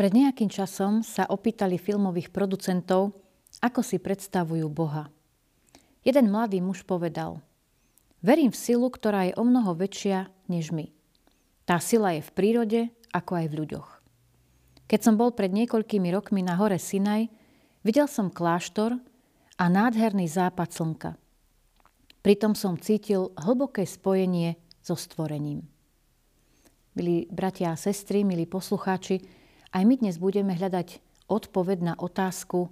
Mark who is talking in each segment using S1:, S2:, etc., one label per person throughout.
S1: Pred nejakým časom sa opýtali filmových producentov, ako si predstavujú Boha. Jeden mladý muž povedal, verím v silu, ktorá je o mnoho väčšia než my. Tá sila je v prírode, ako aj v ľuďoch. Keď som bol pred niekoľkými rokmi na hore Sinaj, videl som kláštor a nádherný západ slnka. Pritom som cítil hlboké spojenie so stvorením. Milí bratia a sestry, milí poslucháči, aj my dnes budeme hľadať odpoveď na otázku,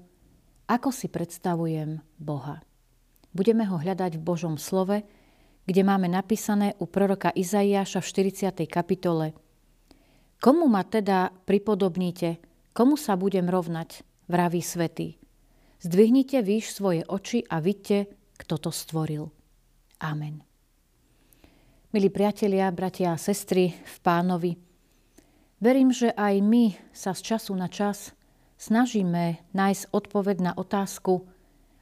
S1: ako si predstavujem Boha. Budeme ho hľadať v Božom slove, kde máme napísané u proroka Izaiáša v 40. kapitole. Komu ma teda pripodobníte, komu sa budem rovnať, vraví svetý. Zdvihnite výš svoje oči a vidte, kto to stvoril. Amen. Milí priatelia, bratia a sestry v pánovi, Verím, že aj my sa z času na čas snažíme nájsť odpoveď na otázku,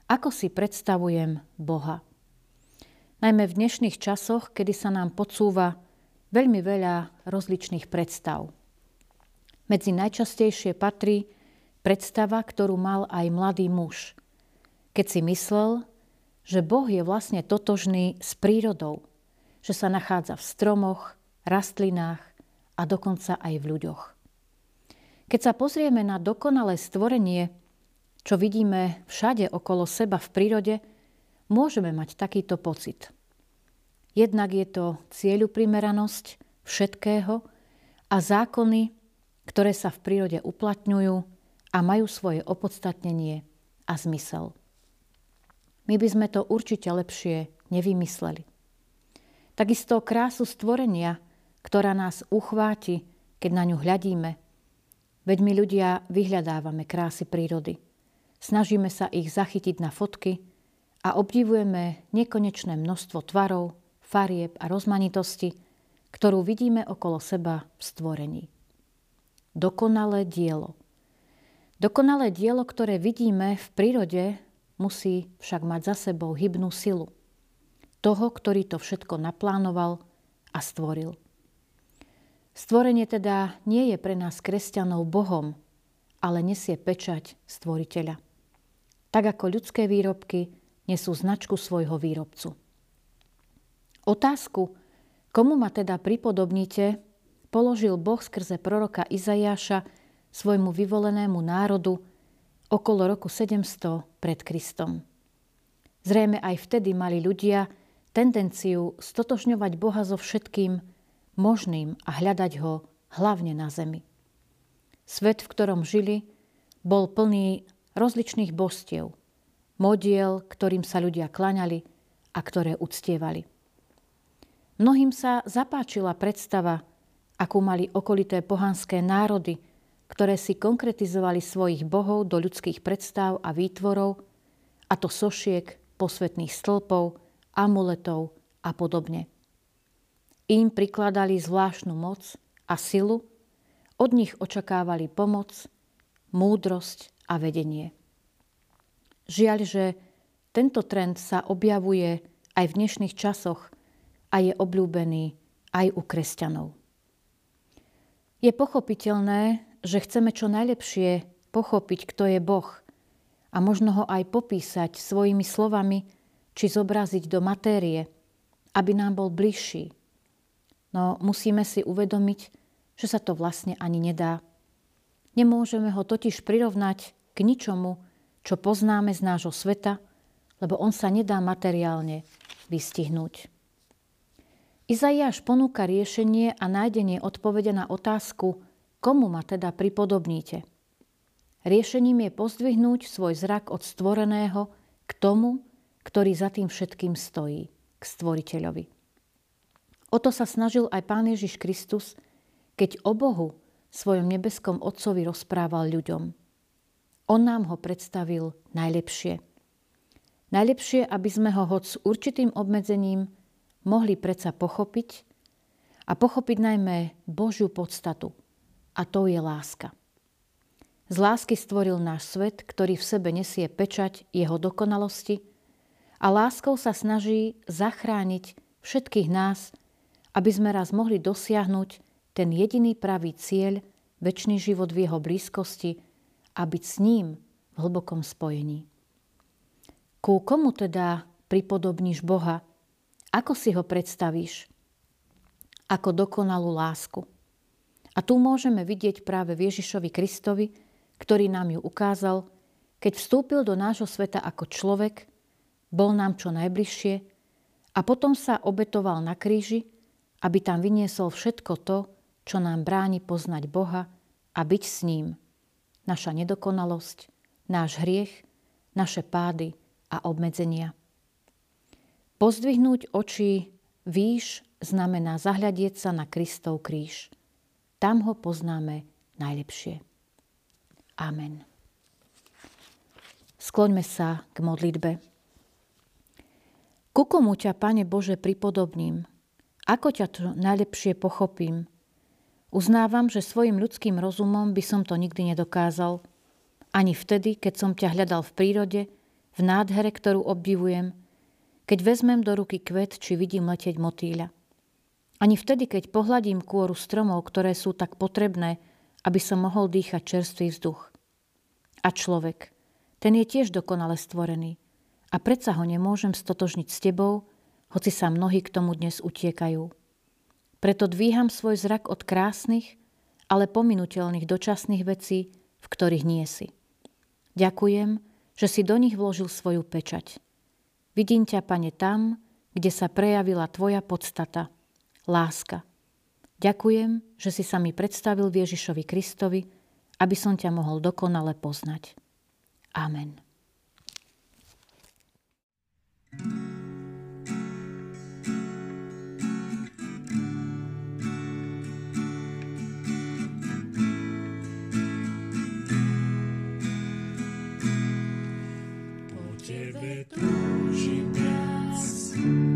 S1: ako si predstavujem Boha. Najmä v dnešných časoch, kedy sa nám podsúva veľmi veľa rozličných predstav. Medzi najčastejšie patrí predstava, ktorú mal aj mladý muž, keď si myslel, že Boh je vlastne totožný s prírodou, že sa nachádza v stromoch, rastlinách, a dokonca aj v ľuďoch. Keď sa pozrieme na dokonalé stvorenie, čo vidíme všade okolo seba v prírode, môžeme mať takýto pocit. Jednak je to cieľu primeranosť všetkého a zákony, ktoré sa v prírode uplatňujú a majú svoje opodstatnenie a zmysel. My by sme to určite lepšie nevymysleli. Takisto krásu stvorenia ktorá nás uchváti, keď na ňu hľadíme. Veď my ľudia vyhľadávame krásy prírody. Snažíme sa ich zachytiť na fotky a obdivujeme nekonečné množstvo tvarov, farieb a rozmanitosti, ktorú vidíme okolo seba v stvorení. Dokonalé dielo. Dokonalé dielo, ktoré vidíme v prírode, musí však mať za sebou hybnú silu. Toho, ktorý to všetko naplánoval a stvoril. Stvorenie teda nie je pre nás kresťanov Bohom, ale nesie pečať stvoriteľa. Tak ako ľudské výrobky nesú značku svojho výrobcu. Otázku, komu ma teda pripodobníte, položil Boh skrze proroka Izajáša svojmu vyvolenému národu okolo roku 700 pred Kristom. Zrejme aj vtedy mali ľudia tendenciu stotožňovať Boha so všetkým, možným a hľadať ho hlavne na zemi. Svet, v ktorom žili, bol plný rozličných bostiev, modiel, ktorým sa ľudia klaňali a ktoré uctievali. Mnohým sa zapáčila predstava, akú mali okolité pohanské národy, ktoré si konkretizovali svojich bohov do ľudských predstav a výtvorov, a to sošiek, posvetných stĺpov, amuletov a podobne. Im prikladali zvláštnu moc a silu, od nich očakávali pomoc, múdrosť a vedenie. Žiaľ, že tento trend sa objavuje aj v dnešných časoch a je obľúbený aj u kresťanov. Je pochopiteľné, že chceme čo najlepšie pochopiť, kto je Boh a možno ho aj popísať svojimi slovami či zobraziť do matérie, aby nám bol bližší, No musíme si uvedomiť, že sa to vlastne ani nedá. Nemôžeme ho totiž prirovnať k ničomu, čo poznáme z nášho sveta, lebo on sa nedá materiálne vystihnúť. Izaiáš ponúka riešenie a nájdenie odpovede na otázku, komu ma teda pripodobníte. Riešením je pozdvihnúť svoj zrak od stvoreného k tomu, ktorý za tým všetkým stojí, k stvoriteľovi. O to sa snažil aj Pán Ježiš Kristus, keď o Bohu, svojom nebeskom Otcovi rozprával ľuďom. On nám ho predstavil najlepšie. Najlepšie, aby sme ho hoď s určitým obmedzením mohli predsa pochopiť a pochopiť najmä Božiu podstatu. A to je láska. Z lásky stvoril náš svet, ktorý v sebe nesie pečať jeho dokonalosti a láskou sa snaží zachrániť všetkých nás, aby sme raz mohli dosiahnuť ten jediný pravý cieľ, väčší život v jeho blízkosti a byť s ním v hlbokom spojení. Ku komu teda pripodobníš Boha? Ako si ho predstavíš? Ako dokonalú lásku. A tu môžeme vidieť práve v Ježišovi Kristovi, ktorý nám ju ukázal, keď vstúpil do nášho sveta ako človek, bol nám čo najbližšie a potom sa obetoval na kríži, aby tam vyniesol všetko to, čo nám bráni poznať Boha a byť s ním. Naša nedokonalosť, náš hriech, naše pády a obmedzenia. Pozdvihnúť oči výš znamená zahľadieť sa na Kristov kríž. Tam ho poznáme najlepšie. Amen. Skloňme sa k modlitbe. Ku komu ťa, Pane Bože, pripodobním? Ako ťa to najlepšie pochopím? Uznávam, že svojim ľudským rozumom by som to nikdy nedokázal. Ani vtedy, keď som ťa hľadal v prírode, v nádhere, ktorú obdivujem, keď vezmem do ruky kvet, či vidím letieť motýľa. Ani vtedy, keď pohľadím kôru stromov, ktoré sú tak potrebné, aby som mohol dýchať čerstvý vzduch. A človek, ten je tiež dokonale stvorený. A predsa ho nemôžem stotožniť s tebou, hoci sa mnohí k tomu dnes utiekajú. Preto dvíham svoj zrak od krásnych, ale pominutelných dočasných vecí, v ktorých nie si. Ďakujem, že si do nich vložil svoju pečať. Vidím ťa, pane, tam, kde sa prejavila tvoja podstata, láska. Ďakujem, že si sa mi predstavil Ježišovi Kristovi, aby som ťa mohol dokonale poznať. Amen. Vetruginense.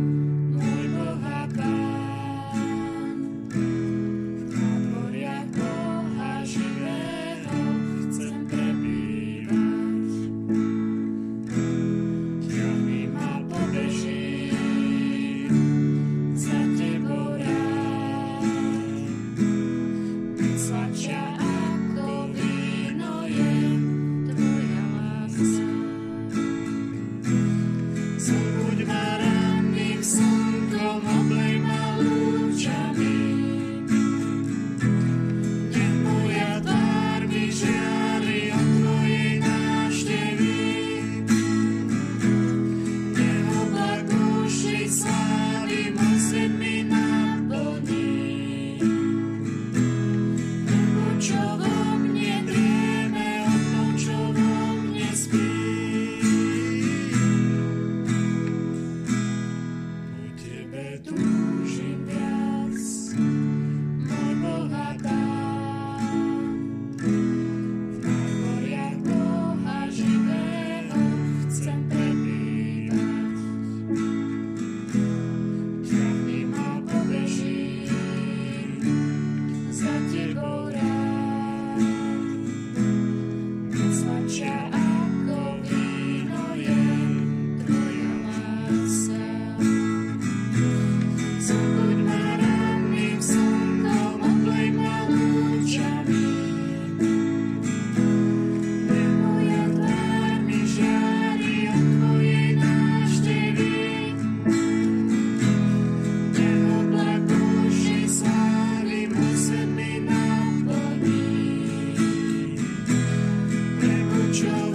S1: You.